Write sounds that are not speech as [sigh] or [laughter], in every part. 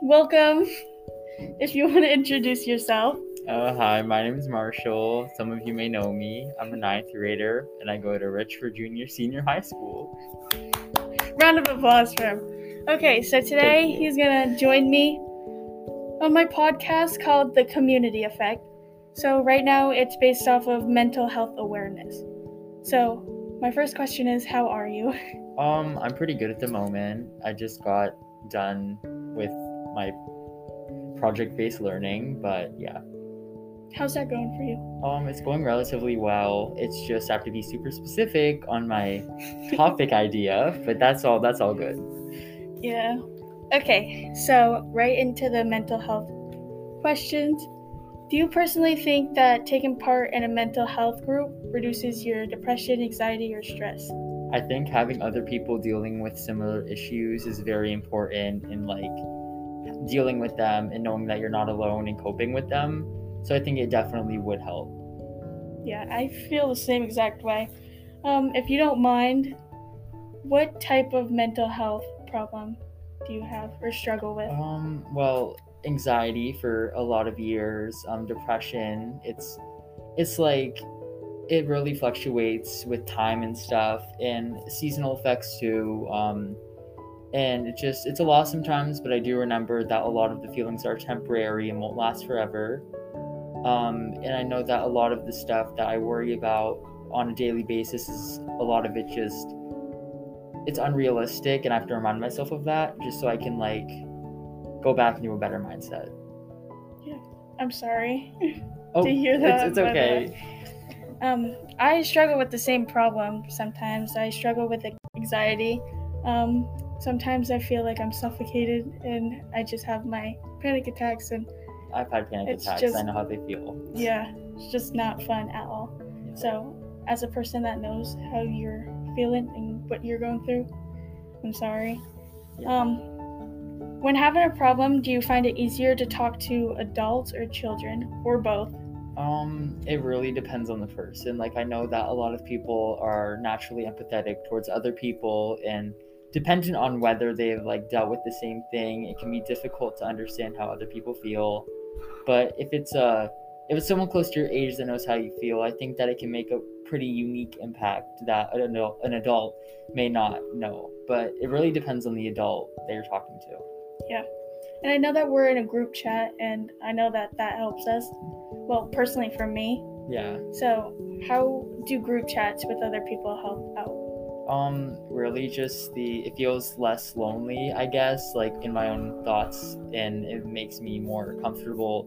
Welcome. If you want to introduce yourself. Uh, hi, my name is Marshall. Some of you may know me. I'm a ninth grader and I go to Richford Junior Senior High School. Round of applause for him. Okay, so today he's gonna join me on my podcast called The Community Effect. So, right now it's based off of mental health awareness. So, my first question is How are you? [laughs] Um, I'm pretty good at the moment. I just got done my project based learning, but yeah. How's that going for you? Um, it's going relatively well. It's just I have to be super specific on my topic [laughs] idea, but that's all that's all good. Yeah. Okay, so right into the mental health questions. Do you personally think that taking part in a mental health group reduces your depression, anxiety, or stress? I think having other people dealing with similar issues is very important in like dealing with them and knowing that you're not alone and coping with them. So I think it definitely would help. Yeah, I feel the same exact way. Um, if you don't mind, what type of mental health problem do you have or struggle with? Um, well, anxiety for a lot of years, um, depression. It's it's like it really fluctuates with time and stuff, and seasonal effects too. Um, and it just it's a lot sometimes, but I do remember that a lot of the feelings are temporary and won't last forever. Um, and I know that a lot of the stuff that I worry about on a daily basis is a lot of it just it's unrealistic, and I have to remind myself of that just so I can like go back into a better mindset. Yeah, I'm sorry [laughs] Oh, to hear that. it's, it's okay. Um, I struggle with the same problem sometimes. I struggle with anxiety. Um, sometimes I feel like I'm suffocated and I just have my panic attacks, and I've had panic attacks. just- I know how they feel. yeah, it's just not fun at all. Yeah. So, as a person that knows how you're feeling and what you're going through, I'm sorry. Yeah. Um, when having a problem, do you find it easier to talk to adults or children, or both? Um, it really depends on the person. Like I know that a lot of people are naturally empathetic towards other people and dependent on whether they've like dealt with the same thing, it can be difficult to understand how other people feel. But if it's uh if it's someone close to your age that knows how you feel, I think that it can make a pretty unique impact that an adult, an adult may not know. But it really depends on the adult that you're talking to. Yeah. And I know that we're in a group chat, and I know that that helps us. Well, personally for me. Yeah. So, how do group chats with other people help out? Um, really just the it feels less lonely, I guess, like in my own thoughts, and it makes me more comfortable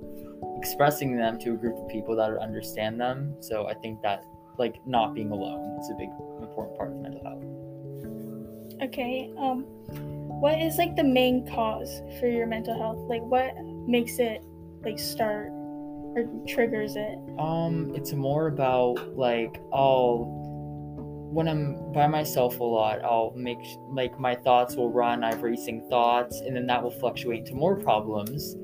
expressing them to a group of people that understand them. So I think that like not being alone is a big important part of mental health. Okay. Um, what is like the main cause for your mental health? Like, what makes it like start or triggers it? Um, it's more about like I'll when I'm by myself a lot, I'll make like my thoughts will run. I have racing thoughts, and then that will fluctuate to more problems.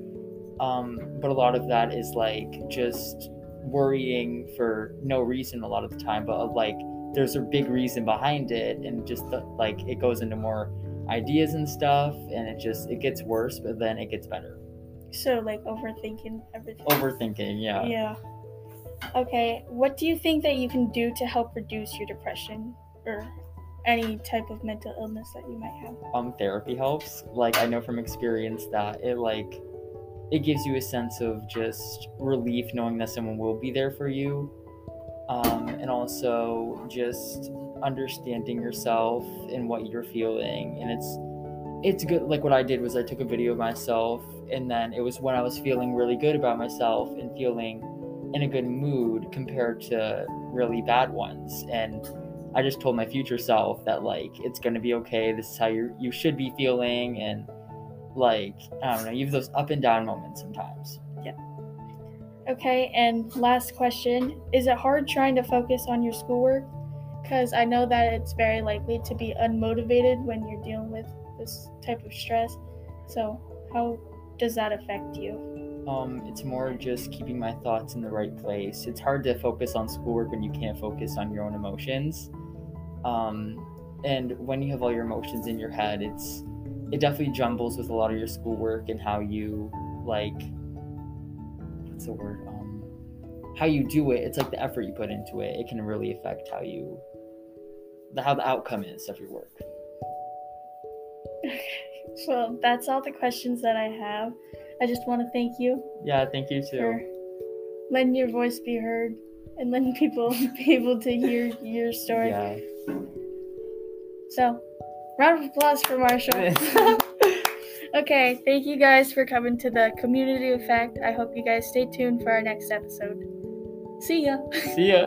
Um, but a lot of that is like just worrying for no reason a lot of the time, but like there's a big reason behind it, and just the, like it goes into more ideas and stuff, and it just it gets worse, but then it gets better. So, like overthinking everything. Overthinking, yeah. Yeah. Okay. What do you think that you can do to help reduce your depression or any type of mental illness that you might have? um therapy helps like i know from experience that it like it gives you a sense of just relief knowing that someone will be there for you um and also just understanding yourself and what you're feeling and it's it's good like what i did was i took a video of myself and then it was when i was feeling really good about myself and feeling in a good mood compared to really bad ones and I just told my future self that like it's gonna be okay. This is how you you should be feeling, and like I don't know, you have those up and down moments sometimes. Yeah. Okay, and last question Is it hard trying to focus on your schoolwork? Because I know that it's very likely to be unmotivated when you're dealing with this type of stress. So, how does that affect you? Um, it's more just keeping my thoughts in the right place. It's hard to focus on schoolwork when you can't focus on your own emotions. Um, and when you have all your emotions in your head, it's it definitely jumbles with a lot of your schoolwork and how you like what's the word um how you do it it's like the effort you put into it it can really affect how you the how the outcome is of your work [laughs] Well, that's all the questions that I have. I just want to thank you yeah thank you too for letting your voice be heard and letting people [laughs] be able to hear your story. yeah So, round of applause for Marshall. [laughs] [laughs] okay, thank you guys for coming to the community effect. I hope you guys stay tuned for our next episode. See ya. see ya